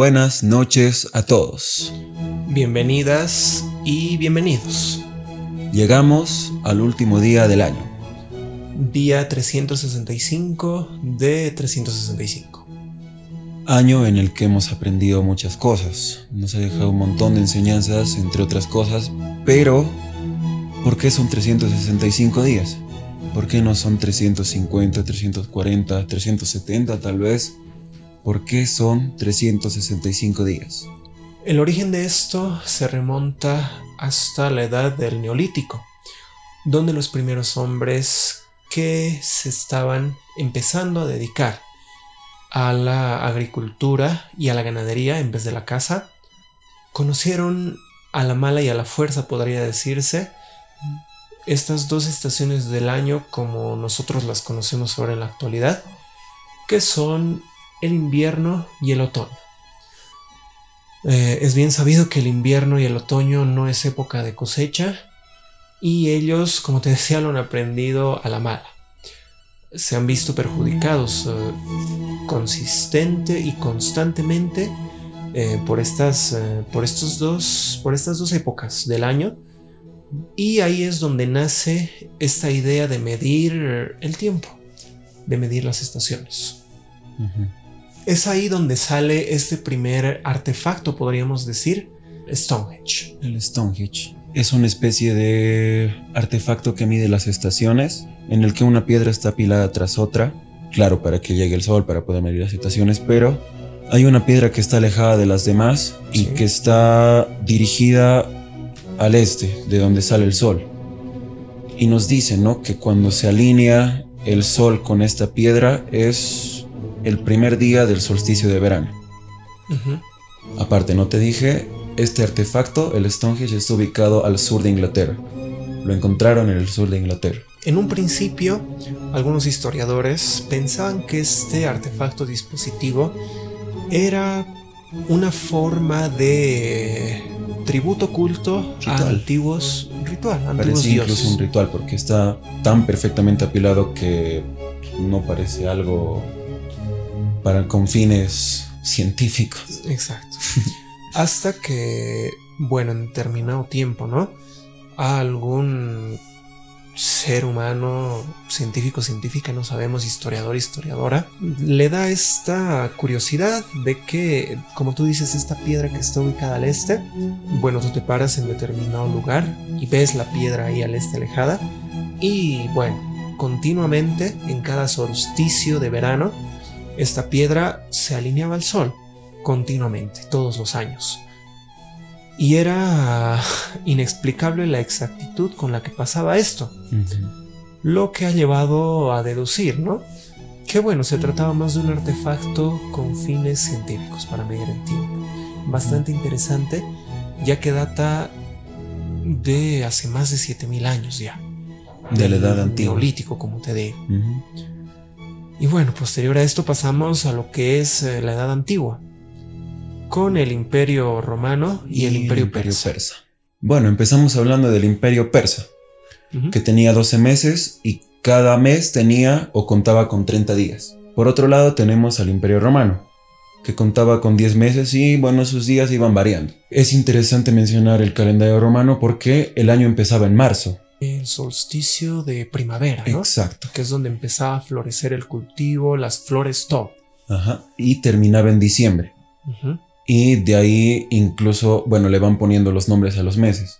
Buenas noches a todos. Bienvenidas y bienvenidos. Llegamos al último día del año. Día 365 de 365. Año en el que hemos aprendido muchas cosas. Nos ha dejado un montón de enseñanzas, entre otras cosas. Pero, ¿por qué son 365 días? ¿Por qué no son 350, 340, 370 tal vez? ¿Por qué son 365 días? El origen de esto se remonta hasta la edad del Neolítico, donde los primeros hombres que se estaban empezando a dedicar a la agricultura y a la ganadería en vez de la caza, conocieron a la mala y a la fuerza, podría decirse, estas dos estaciones del año como nosotros las conocemos ahora en la actualidad, que son el invierno y el otoño. Eh, es bien sabido que el invierno y el otoño no es época de cosecha y ellos, como te decía, lo han aprendido a la mala. Se han visto perjudicados eh, consistente y constantemente eh, por, estas, por, estos dos, por estas dos épocas del año y ahí es donde nace esta idea de medir el tiempo, de medir las estaciones. Es ahí donde sale este primer artefacto, podríamos decir, Stonehenge. El Stonehenge es una especie de artefacto que mide las estaciones, en el que una piedra está apilada tras otra, claro, para que llegue el sol, para poder medir las estaciones, pero hay una piedra que está alejada de las demás y que está dirigida al este, de donde sale el sol. Y nos dice, ¿no? Que cuando se alinea el sol con esta piedra es el primer día del solsticio de verano. Aparte, no te dije, este artefacto, el Stonehenge, está ubicado al sur de Inglaterra. Lo encontraron en el sur de Inglaterra. En un principio, algunos historiadores pensaban que este artefacto dispositivo era una forma de tributo culto a antiguos ritual, antiguos parece incluso un ritual porque está tan perfectamente apilado que no parece algo para con fines científicos. Exacto. Hasta que, bueno, en determinado tiempo, ¿no? algún ser humano, científico, científica, no sabemos, historiador, historiadora, le da esta curiosidad de que, como tú dices, esta piedra que está ubicada al este, bueno, tú te paras en determinado lugar y ves la piedra ahí al este alejada y bueno, continuamente en cada solsticio de verano, esta piedra se alineaba al sol, continuamente, todos los años. Y era inexplicable la exactitud con la que pasaba esto. Lo que ha llevado a deducir, ¿no? Que bueno, se trataba más de un artefacto con fines científicos para medir el tiempo. Bastante interesante, ya que data de hace más de 7000 años ya. De la edad antigua. Neolítico, como te digo. Y bueno, posterior a esto pasamos a lo que es eh, la edad antigua con el Imperio Romano y, el Imperio, persa. Bueno, empezamos hablando del Imperio Persa, que tenía 12 meses y cada mes tenía o contaba con 30 días. Por otro lado tenemos al Imperio Romano, que contaba con 10 meses y bueno, sus días iban variando. Es interesante mencionar el calendario romano porque el año empezaba en marzo. El solsticio de primavera, ¿no? Exacto. Que es donde empezaba a florecer el cultivo, las flores, todo. Ajá. Y terminaba en diciembre. Ajá y de ahí incluso, bueno, le van poniendo los nombres a los meses.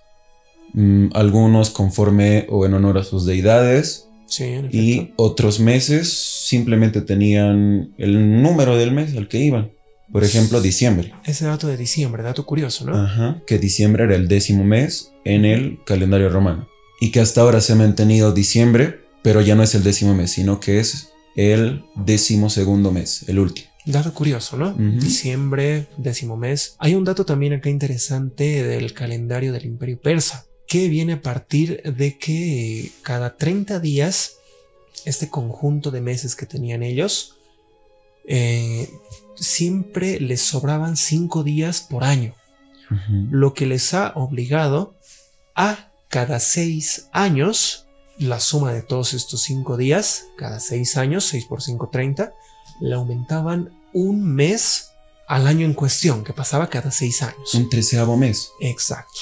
Mm, algunos conforme o en honor a sus deidades. Sí, y otros meses simplemente tenían el número del mes al que iban. Por ejemplo, diciembre. Ese dato de diciembre, dato curioso, ¿no? Ajá, que diciembre era el décimo mes en el calendario romano. Y que hasta ahora se ha mantenido diciembre, pero ya no es el décimo mes, sino que es el décimo segundo mes, el último. Dato curioso, ¿no? Diciembre, décimo mes. Hay un dato también acá interesante del calendario del Imperio Persa, que viene a partir de que cada 30 días, este conjunto de meses que tenían ellos, eh, siempre les sobraban 5 días por año, lo que les ha obligado a cada 6 años, la suma de todos estos 5 días, cada 6 años, 6 por 5, 30, le aumentaban un mes al año en cuestión, que pasaba cada seis años. Un treceavo mes. Exacto.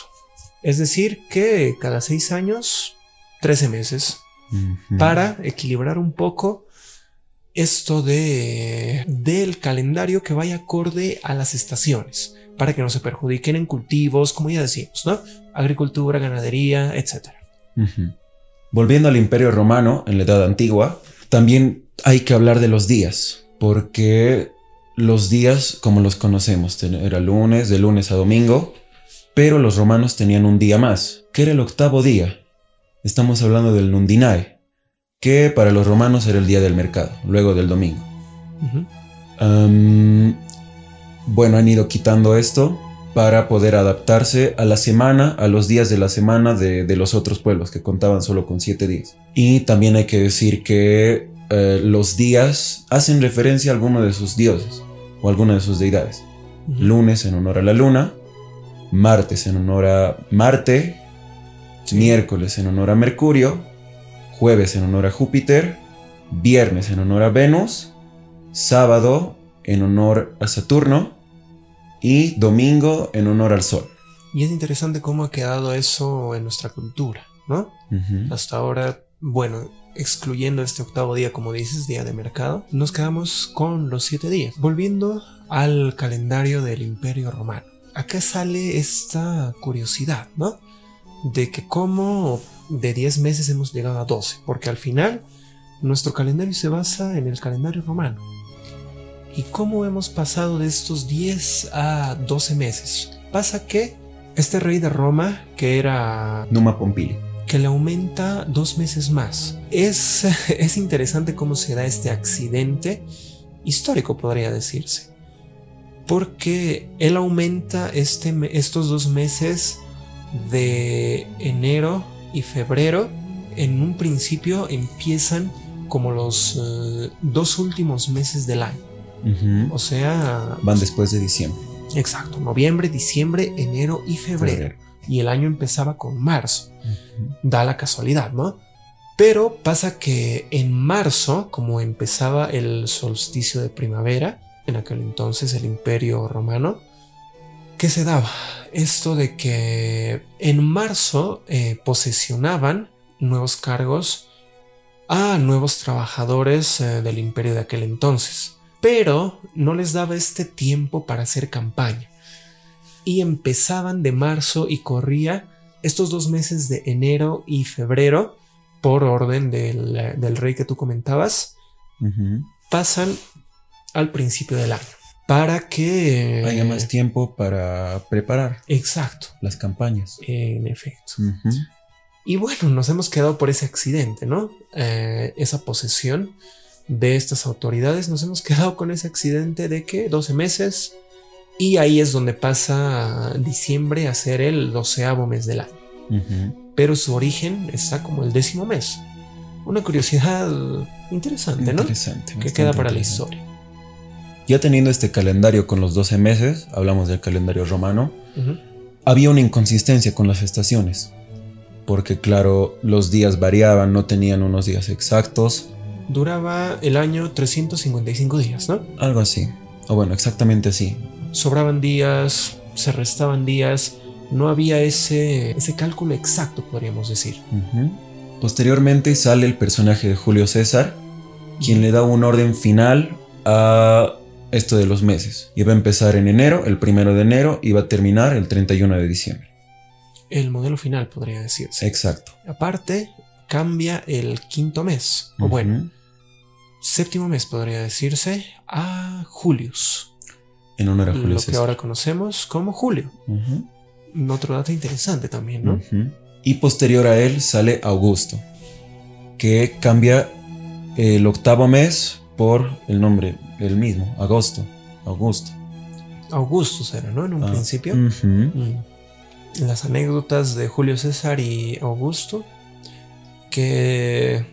Es decir, que cada seis años, trece meses, Ujú. para equilibrar un poco esto de del calendario que vaya acorde a las estaciones, para que no se perjudiquen en cultivos, como ya decimos, ¿no? Agricultura, ganadería, etc. Volviendo al Imperio Romano en la Edad Antigua, también hay que hablar de los días, porque los días, como los conocemos, era lunes, de lunes a domingo, pero los romanos tenían un día más, que era el octavo día. Estamos hablando del Nundinae, que para los romanos era el día del mercado, luego del domingo. Bueno, han ido quitando esto para poder adaptarse a la semana, a los días de la semana de, de los otros pueblos que contaban solo con siete días. Y también hay que decir que eh, los días hacen referencia a alguno de sus dioses o alguna de sus deidades. Lunes en honor a la luna, martes en honor a Marte, miércoles en honor a Mercurio, jueves en honor a Júpiter, viernes en honor a Venus, sábado en honor a Saturno y domingo en honor al Sol. Y es interesante cómo ha quedado eso en nuestra cultura, ¿no? Hasta ahora, bueno, excluyendo este octavo día, como dices, día de mercado, nos quedamos con los siete días. Volviendo al calendario del Imperio Romano. Acá sale esta curiosidad, ¿no? De que como de 10 meses hemos llegado a 12, porque al final nuestro calendario se basa en el calendario romano. ¿Y cómo hemos pasado de estos 10 a 12 meses? Pasa que este rey de Roma, que era Numa Pompili. que le aumenta dos meses más. Es, es interesante cómo se da este accidente histórico, podría decirse. Porque él aumenta este, estos dos meses de enero y febrero. En un principio empiezan como los eh, dos últimos meses del año. O sea, Van después de diciembre. exacto, noviembre, diciembre, enero y febrero. Y el año empezaba con marzo da la casualidad, ¿no? Pero pasa que en marzo, como empezaba el solsticio de primavera, en aquel entonces el imperio romano, ¿qué se daba? Esto de que en marzo eh, posesionaban nuevos cargos a nuevos trabajadores eh, del imperio de aquel entonces, pero no les daba este tiempo para hacer campaña. Y empezaban de marzo y corría estos dos meses de enero y febrero, por orden del, eh, del rey que tú comentabas, pasan al principio del año. Para que... Haya más tiempo para preparar Exacto, las campañas. en efecto. Y bueno, nos hemos quedado por ese accidente, ¿no? Eh, esa posesión de estas autoridades, nos hemos quedado con ese accidente de que 12 meses y ahí es donde pasa diciembre a ser el doceavo mes del año. Pero su origen está como el décimo mes. Una curiosidad interesante, ¿no? Interesante. Que queda para la historia. Ya teniendo este calendario con los 12 meses, hablamos del calendario romano, había una inconsistencia con las estaciones. Porque claro, los días variaban, no tenían unos días exactos, Duraba el año 355 días, ¿no? algo así. O bueno, exactamente así. sobraban días, se restaban días, no había ese, ese cálculo exacto, podríamos decir. Posteriormente sale el personaje de Julio César, quien le da un orden final a esto de los meses. Iba a empezar en enero, el primero de enero, y va a terminar el 31 de diciembre. El modelo final, podría decirse. Exacto. Aparte, cambia el quinto mes, o bueno, séptimo mes, podría decirse, a Julius, En honor a Julio lo que ahora conocemos como Julio. Otro dato interesante también, ¿no? Y posterior a él sale Augusto, que cambia el octavo mes por el nombre, el mismo, agosto, Augusto. Augustus era, ¿no? En un Ah, principio. Mm. Las anécdotas de Julio César y Augusto, que,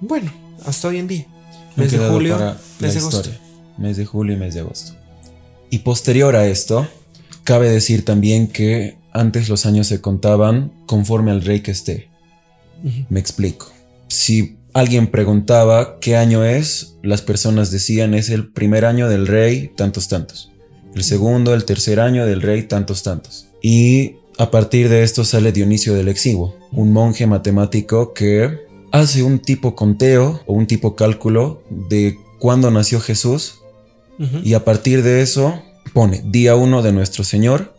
bueno, hasta hoy en día. Mes de julio, mes de agosto. Mes de julio y mes de agosto. Y posterior a esto, cabe decir también que antes los años se contaban conforme al rey que esté. Me explico. Si alguien preguntaba qué año es, las personas decían es el primer año del rey, tantos tantos. El segundo, el tercer año del rey, tantos, tantos. Y a partir de esto sale Dionisio del Exiguo, un monje matemático que hace un tipo conteo o un tipo cálculo de cuándo nació Jesús y a partir de eso pone día uno de nuestro Señor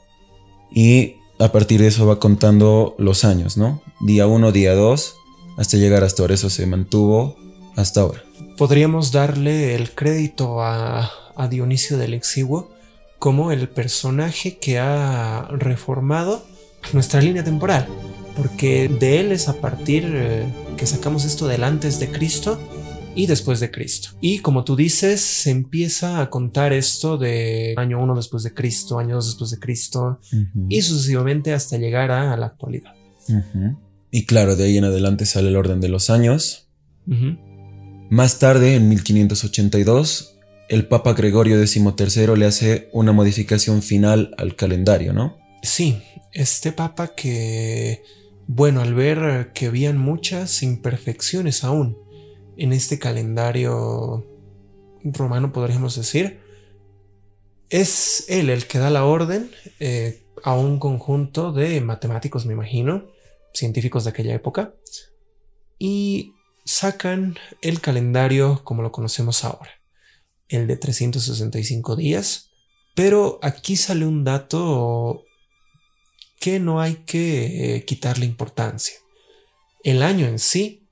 y a partir de eso va contando los años, ¿no? Día uno, día dos, hasta llegar hasta ahora. Eso se mantuvo hasta ahora. Podríamos darle el crédito a, a Dionisio del Exiguo como el personaje que ha reformado nuestra línea temporal, porque de él es a partir eh, que sacamos esto del antes de Cristo y después de Cristo. Y como tú dices, se empieza a contar esto de año 1 después de Cristo, año 2 después de Cristo y sucesivamente hasta llegar a, la actualidad. Y claro, de ahí en adelante sale el orden de los años. Más tarde, en 1582, el Papa Gregorio XIII le hace una modificación final al calendario, ¿no? Sí, este Papa que, bueno, al ver que habían muchas imperfecciones aún en este calendario romano, podríamos decir, es él el que da la orden eh, a un conjunto de matemáticos, me imagino, científicos de aquella época, y sacan el calendario como lo conocemos ahora, el de 365 días, pero aquí sale un dato que no hay que eh, quitarle importancia. El año en sí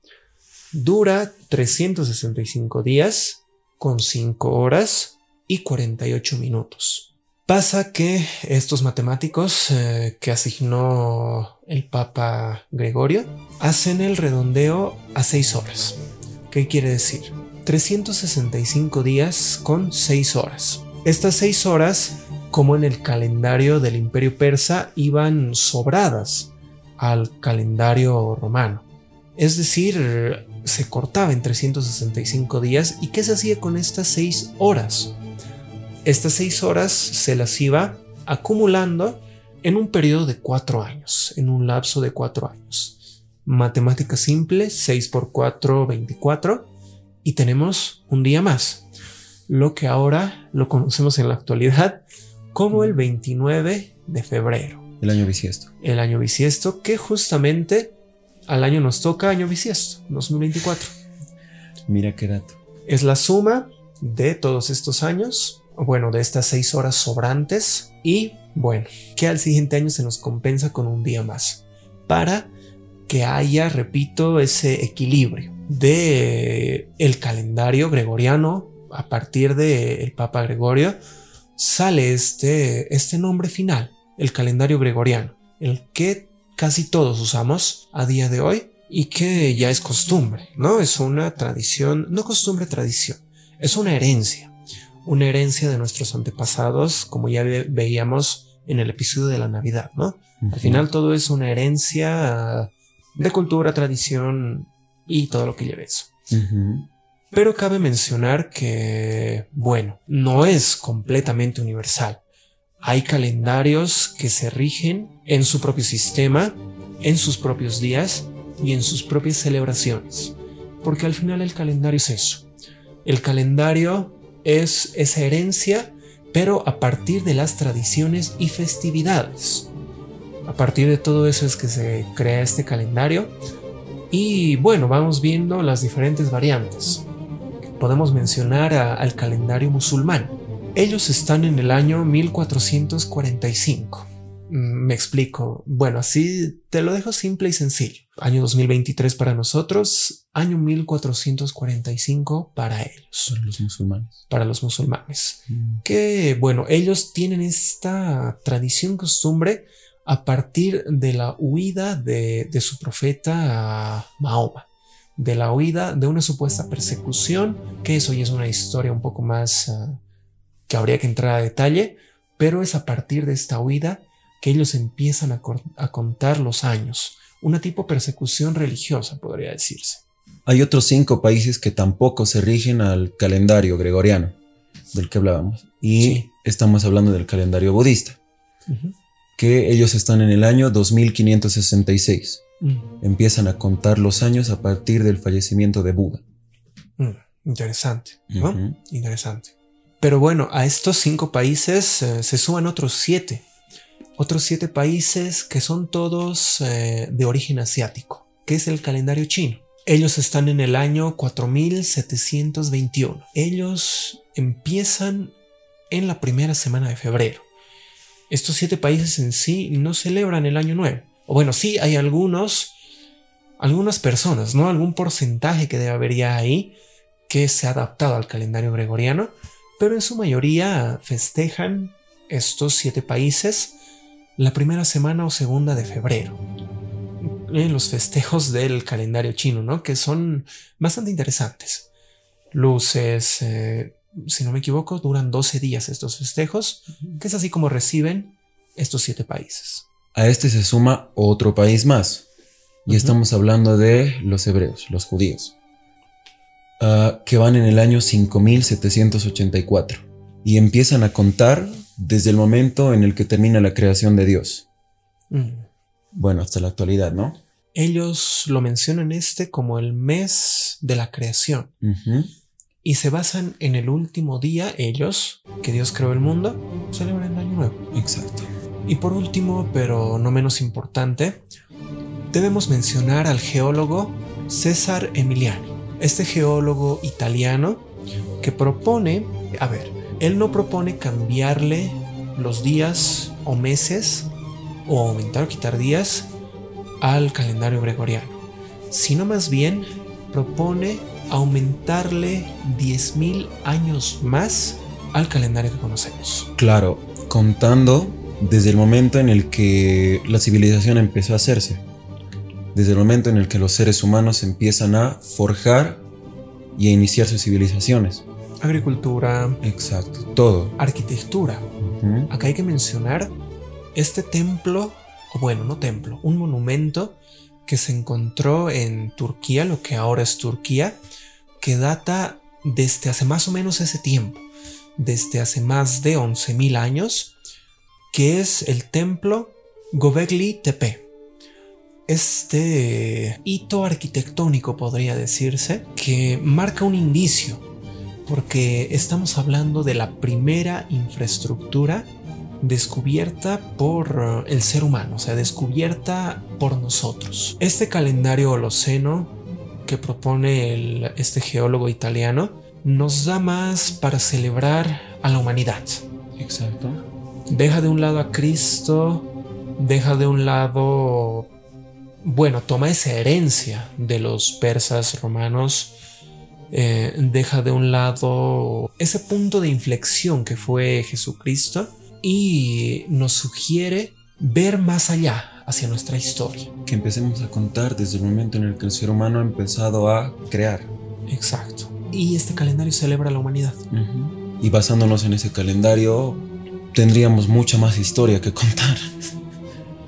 dura 365 días con 5 horas y 48 minutos. Pasa que estos matemáticos eh, que asignó el Papa Gregorio hacen el redondeo a 6 horas. ¿Qué quiere decir? 365 días con 6 horas. Estas 6 horas, como en el calendario del imperio persa, iban sobradas al calendario romano. Es decir, se cortaba en 365 días. ¿Y qué se hacía con estas 6 horas? Estas 6 horas se las iba acumulando en un periodo de 4 años, en un lapso de 4 años. Matemática simple, 6 por 4, 24. Y tenemos un día más, lo que ahora lo conocemos en la actualidad como el 29 de febrero. El año bisiesto. El año bisiesto que justamente al año nos toca año bisiesto, 2024. Mira qué dato. Es la suma de todos estos años, bueno, de estas seis horas sobrantes y bueno, que al siguiente año se nos compensa con un día más para que haya, repito, ese equilibrio de el calendario gregoriano a partir del Papa Gregorio sale este, este nombre final, el calendario gregoriano, el que casi todos usamos a día de hoy y que ya es costumbre, ¿no? Es una tradición, no costumbre, tradición, es una herencia, una herencia de nuestros antepasados, como ya veíamos en el episodio de la Navidad, ¿no? Al final todo es una herencia de cultura, tradición y todo lo que lleve eso. Pero cabe mencionar que, bueno, no es completamente universal. Hay calendarios que se rigen en su propio sistema, en sus propios días y en sus propias celebraciones. Porque al final el calendario es eso. El calendario es esa herencia, pero a partir de las tradiciones y festividades. A partir de todo eso es que se crea este calendario. Y bueno, vamos viendo las diferentes variantes. Podemos mencionar al calendario musulmán ellos están en el año 1445. Mm, me explico. Bueno, así te lo dejo simple y sencillo. Año 2023 para nosotros, año 1445 para ellos. Para los musulmanes. Para los musulmanes. Mm. Que, bueno, ellos tienen esta tradición, costumbre a partir de la huida de, su profeta Mahoma. De la huida de una supuesta persecución, que eso ya es una historia un poco más... Ah, que habría que entrar a detalle, pero es a partir de esta huida que ellos empiezan a, contar los años, una tipo persecución religiosa, podría decirse. Hay otros cinco países que tampoco se rigen al calendario gregoriano del que hablábamos. Y estamos hablando del calendario budista, que ellos están en el año 2566. Empiezan a contar los años a partir del fallecimiento de Buda. Mm, interesante, ¿no? Interesante. Pero bueno, a estos cinco países eh, se suman otros siete. Otros siete países que son todos eh, de origen asiático, que es el calendario chino. Ellos están en el año 4721. Ellos empiezan en la primera semana de febrero. Estos siete países en sí no celebran el año nuevo. O bueno, sí hay algunos, algunas personas, ¿no? Algún porcentaje que debe haber ya ahí que se ha adaptado al calendario gregoriano, pero en su mayoría festejan estos siete países la primera semana o segunda de febrero. En los festejos del calendario chino, ¿no? Que son bastante interesantes. Luces, eh, si no me equivoco, duran 12 días estos festejos, que es así como reciben estos siete países. A este se suma otro país más. Y estamos hablando de los hebreos, los judíos. Ah, que van en el año 5784 y empiezan a contar desde el momento en el que termina la creación de Dios. Mm. Bueno, hasta la actualidad, ¿no? Ellos lo mencionan este como el mes de la creación. Y se basan en el último día, ellos, que Dios creó el mundo, celebran el año nuevo. Exacto. Y por último, pero no menos importante, debemos mencionar al geólogo César Emiliani este geólogo italiano que propone, a ver, él no propone cambiarle los días o meses o aumentar o quitar días al calendario gregoriano, sino más bien propone aumentarle 10.000 años más al calendario que conocemos. Claro, contando desde el momento en el que la civilización empezó a hacerse desde el momento en el que los seres humanos empiezan a forjar y a iniciar sus civilizaciones. Agricultura. Exacto, todo. Arquitectura. Acá hay que mencionar este templo, o bueno, no templo, un monumento que se encontró en Turquía, lo que ahora es Turquía, que data desde hace más o menos ese tiempo, desde hace más de 11.000 años, que es el templo Gobekli Tepe este hito arquitectónico, podría decirse, que marca un indicio, porque estamos hablando de la primera infraestructura descubierta por el ser humano, o sea, descubierta por nosotros. Este calendario holoceno que propone este geólogo italiano nos da más para celebrar a la humanidad. Exacto. Deja de un lado a Cristo, deja de un lado bueno, toma esa herencia de los persas romanos, eh, deja de un lado ese punto de inflexión que fue Jesucristo y nos sugiere ver más allá hacia nuestra historia. Que empecemos a contar desde el momento en el que el ser humano ha empezado a crear. Exacto. Y este calendario celebra la humanidad. Y basándonos en ese calendario, tendríamos mucha más historia que contar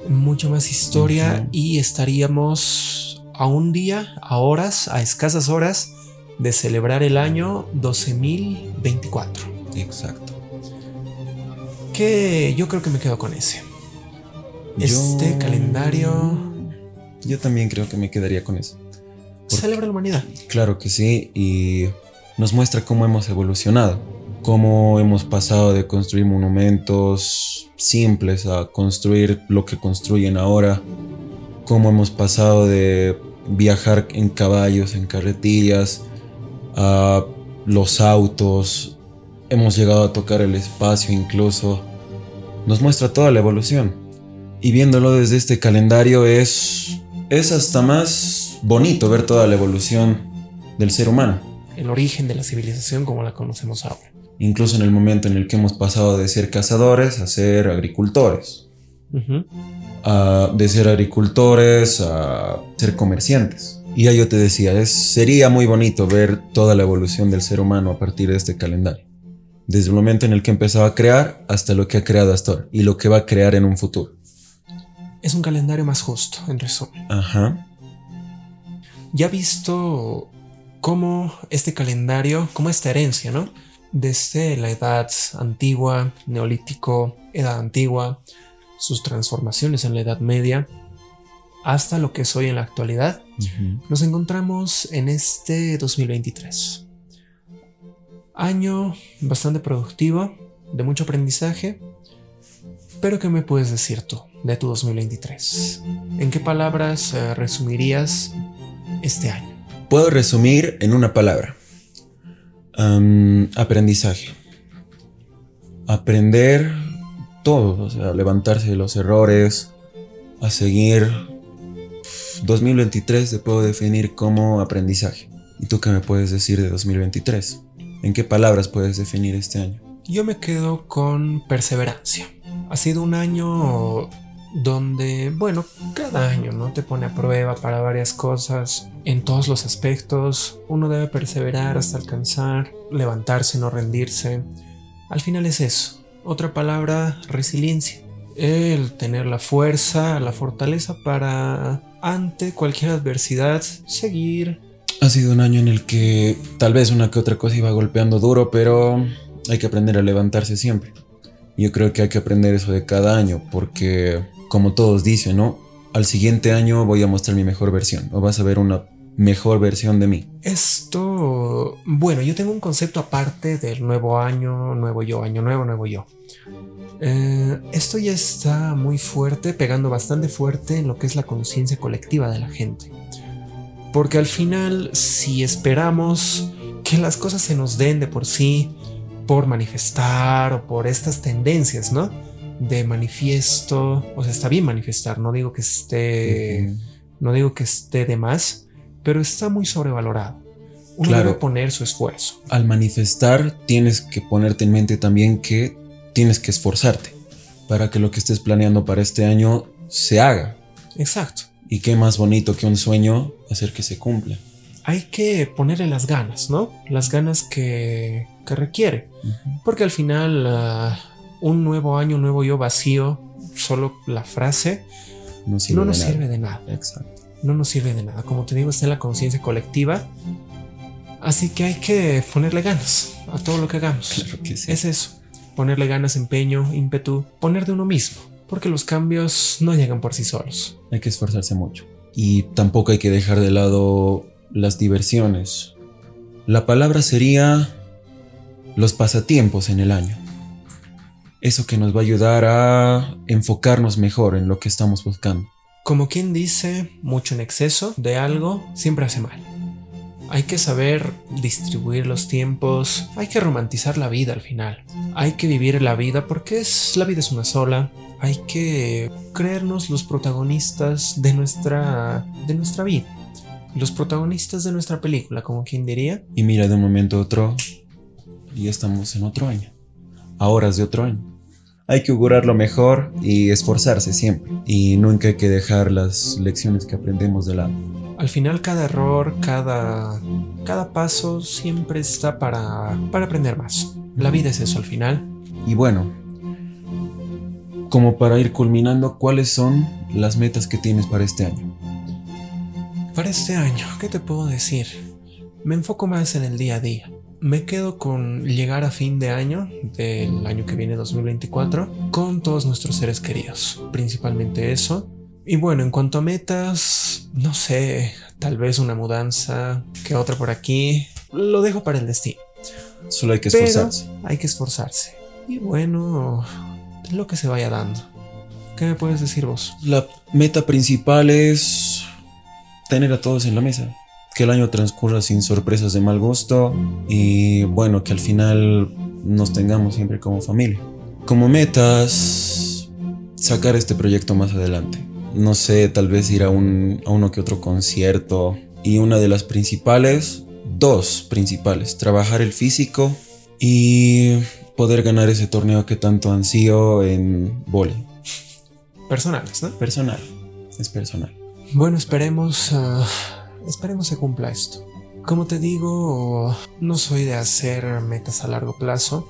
mucha más historia y estaríamos a un día, a horas, a escasas horas de celebrar el año 12024. Exacto. Que yo creo que me quedo con ese. Este calendario. Yo también creo que me quedaría con eso. Celebra la humanidad. Claro que sí, y nos muestra cómo hemos evolucionado, cómo hemos pasado de construir monumentos simples a construir lo que construyen ahora, cómo hemos pasado de viajar en caballos, en carretillas, a los autos, hemos llegado a tocar el espacio incluso, nos muestra toda la evolución. Y viéndolo desde este calendario es, es hasta más bonito ver toda la evolución del ser humano. El origen de la civilización como la conocemos ahora incluso en el momento en el que hemos pasado de ser cazadores a ser agricultores, de ser agricultores a ser comerciantes. Y ya yo te decía, es, sería muy bonito ver toda la evolución del ser humano a partir de este calendario. Desde el momento en el que empezaba a crear hasta lo que ha creado hasta ahora y lo que va a crear en un futuro. Es un calendario más justo, en resumen. Ajá. Ya visto cómo este calendario, como esta herencia, ¿no? Desde la edad antigua, neolítico, edad antigua, sus transformaciones en la edad media, hasta lo que es hoy en la actualidad, nos encontramos en este 2023. Año bastante productivo, de mucho aprendizaje. Pero ¿qué me puedes decir tú de tu 2023? ¿En qué palabras eh, resumirías este año? Puedo resumir en una palabra. Aprendizaje. Aprender todo, o sea, levantarse de los errores, a seguir. 2023 te puedo definir como aprendizaje. ¿Y tú qué me puedes decir de 2023? ¿En qué palabras puedes definir este año? Yo me quedo con perseverancia. Ha sido un año donde, bueno, cada año, ¿no? Te pone a prueba para varias cosas en todos los aspectos. Uno debe perseverar hasta alcanzar, levantarse, no rendirse. Al final es eso. Otra palabra, resiliencia. El tener la fuerza, la fortaleza para, ante cualquier adversidad, seguir, ha sido un año en el que tal vez una que otra cosa iba golpeando duro, pero hay que aprender a levantarse siempre. Yo creo que hay que aprender eso de cada año, porque como todos dicen, ¿no? Al siguiente año voy a mostrar mi mejor versión, o vas a ver una mejor versión de mí. Esto, bueno, yo tengo un concepto aparte del nuevo año, nuevo yo, año nuevo, nuevo yo. Eh, esto ya está muy fuerte, pegando bastante fuerte en lo que es la conciencia colectiva de la gente. Porque al final, si esperamos que las cosas se nos den de por sí, por manifestar o por estas tendencias, ¿no? De manifiesto, o sea, está bien manifestar, no digo que esté, no digo que esté de más, pero está muy sobrevalorado. Uno debe poner su esfuerzo. Al manifestar, tienes que ponerte en mente también que tienes que esforzarte para que lo que estés planeando para este año se haga. Exacto. Y qué más bonito que un sueño hacer que se cumpla. Hay que ponerle las ganas, ¿no? Las ganas que, que requiere. Porque al final, ah, un nuevo año, un nuevo yo vacío, solo la frase, no, nos sirve de nada. Exacto. No nos sirve de nada. Como te digo, está en la conciencia colectiva. Así que hay que ponerle ganas a todo lo que hagamos. Claro que sí. Es eso. Ponerle ganas, empeño, ímpetu, poner de uno mismo porque los cambios no llegan por sí solos. Hay que esforzarse mucho. Y tampoco hay que dejar de lado las diversiones. La palabra sería los pasatiempos en el año. Eso que nos va a ayudar a enfocarnos mejor en lo que estamos buscando. Como quien dice, mucho en exceso de algo siempre hace mal. Hay que saber distribuir los tiempos, hay que romantizar la vida al final. Hay que vivir la vida porque es la vida es una sola, hay que creernos los protagonistas de nuestra, de nuestra vida. Los protagonistas de nuestra película, como quien diría. Y mira, de un momento a otro, y estamos en otro año. A horas de otro año. Hay que augurar lo mejor y esforzarse siempre. Y nunca hay que dejar las lecciones que aprendemos de lado. Al final cada error, cada, cada paso siempre está para, para aprender más. La vida es eso al final. Y bueno, como para ir culminando, ¿cuáles son las metas que tienes para este año? Para este año, ¿qué te puedo decir? Me enfoco más en el día a día. Me quedo con llegar a fin de año, del año que viene 2024, con todos nuestros seres queridos. Principalmente eso. Y bueno, en cuanto a metas, no sé, tal vez una mudanza, que otra por aquí. Lo dejo para el destino. Solo hay que esforzarse. hay que esforzarse. Y bueno, lo que se vaya dando. ¿Qué me puedes decir vos? La meta principal es tener a todos en la mesa. Que el año transcurra sin sorpresas de mal gusto y bueno, que al final nos tengamos siempre como familia. Como metas, sacar este proyecto más adelante. No sé, tal vez ir a, un, a uno que otro concierto. Y una de las principales, dos principales, trabajar el físico y poder ganar ese torneo que tanto ansío en vole. Personales, ¿no? Personal, es personal. Bueno, esperemos, uh, esperemos se cumpla esto. Como te digo, no soy de hacer metas a largo plazo.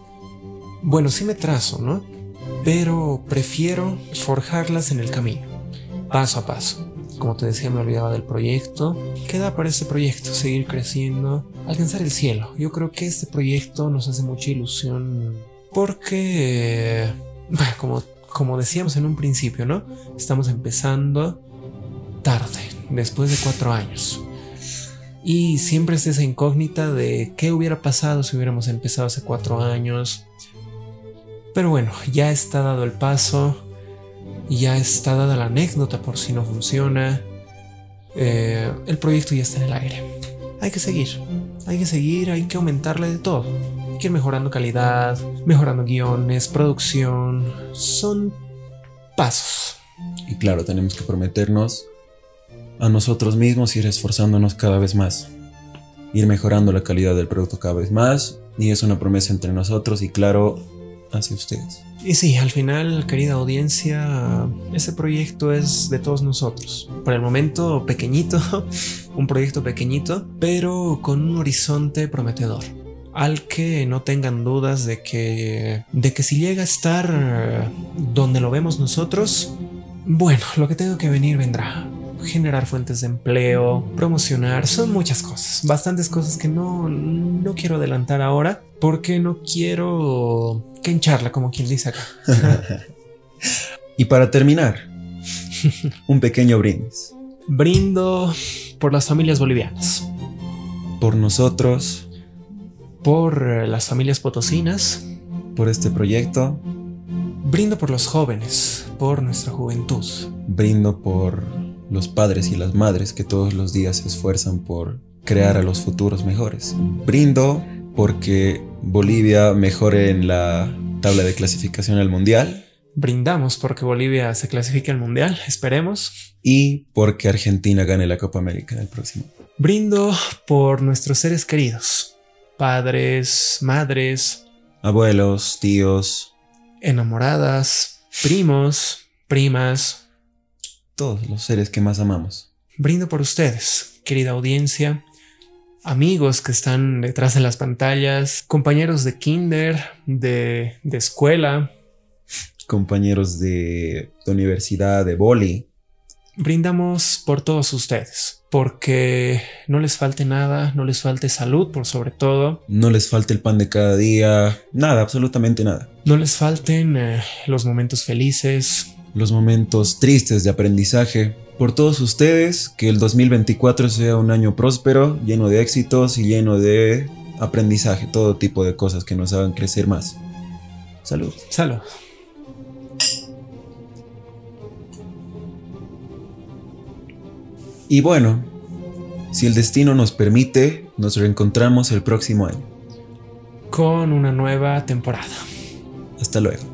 Bueno, sí me trazo, ¿no? Pero prefiero forjarlas en el camino, paso a paso. Como te decía, me olvidaba del proyecto. Queda para este proyecto seguir creciendo, alcanzar el cielo. Yo creo que este proyecto nos hace mucha ilusión porque, como, como decíamos en un principio, ¿no? Estamos empezando tarde, después de cuatro años. Y siempre es esa incógnita de qué hubiera pasado si hubiéramos empezado hace cuatro años. Pero bueno, ya está dado el paso, ya está dada la anécdota por si no funciona. Eh, el proyecto ya está en el aire. Hay que seguir, hay que seguir, hay que aumentarle de todo. Hay que ir mejorando calidad, mejorando guiones, producción. Son pasos. Y claro, tenemos que prometernos a nosotros mismos ir esforzándonos cada vez más. Ir mejorando la calidad del producto cada vez más. Y es una promesa entre nosotros y claro, hacia ustedes. Y sí, al final, querida audiencia, ese proyecto es de todos nosotros. Por el momento, pequeñito, un proyecto pequeñito, pero con un horizonte prometedor. Al que no tengan dudas de que, de que si llega a estar donde lo vemos nosotros, bueno, lo que tengo que venir vendrá generar fuentes de empleo, promocionar, son muchas cosas, bastantes cosas que no, no quiero adelantar ahora porque no quiero que hincharla como quien dice acá. y para terminar, un pequeño brindis. Brindo por las familias bolivianas. Por nosotros. Por las familias potosinas. Por este proyecto. Brindo por los jóvenes, por nuestra juventud. Brindo por los padres y las madres que todos los días se esfuerzan por crear a los futuros mejores. Brindo porque Bolivia mejore en la tabla de clasificación al mundial. Brindamos porque Bolivia se clasifique al mundial, esperemos. Y porque Argentina gane la Copa América en el próximo. Brindo por nuestros seres queridos, padres, madres, abuelos, tíos, enamoradas, primos, primas, todos los seres que más amamos. Brindo por ustedes, querida audiencia, amigos que están detrás de las pantallas, compañeros de kinder, de, de escuela, compañeros de, de universidad, de boli. Brindamos por todos ustedes, porque no les falte nada, no les falte salud por sobre todo. No les falte el pan de cada día, nada, absolutamente nada. No les falten eh, los momentos felices, los momentos tristes de aprendizaje. Por todos ustedes, que el 2024 sea un año próspero, lleno de éxitos y lleno de aprendizaje, todo tipo de cosas que nos hagan crecer más. Salud. Salud. Y bueno, si el destino nos permite, nos reencontramos el próximo año. Con una nueva temporada. Hasta luego.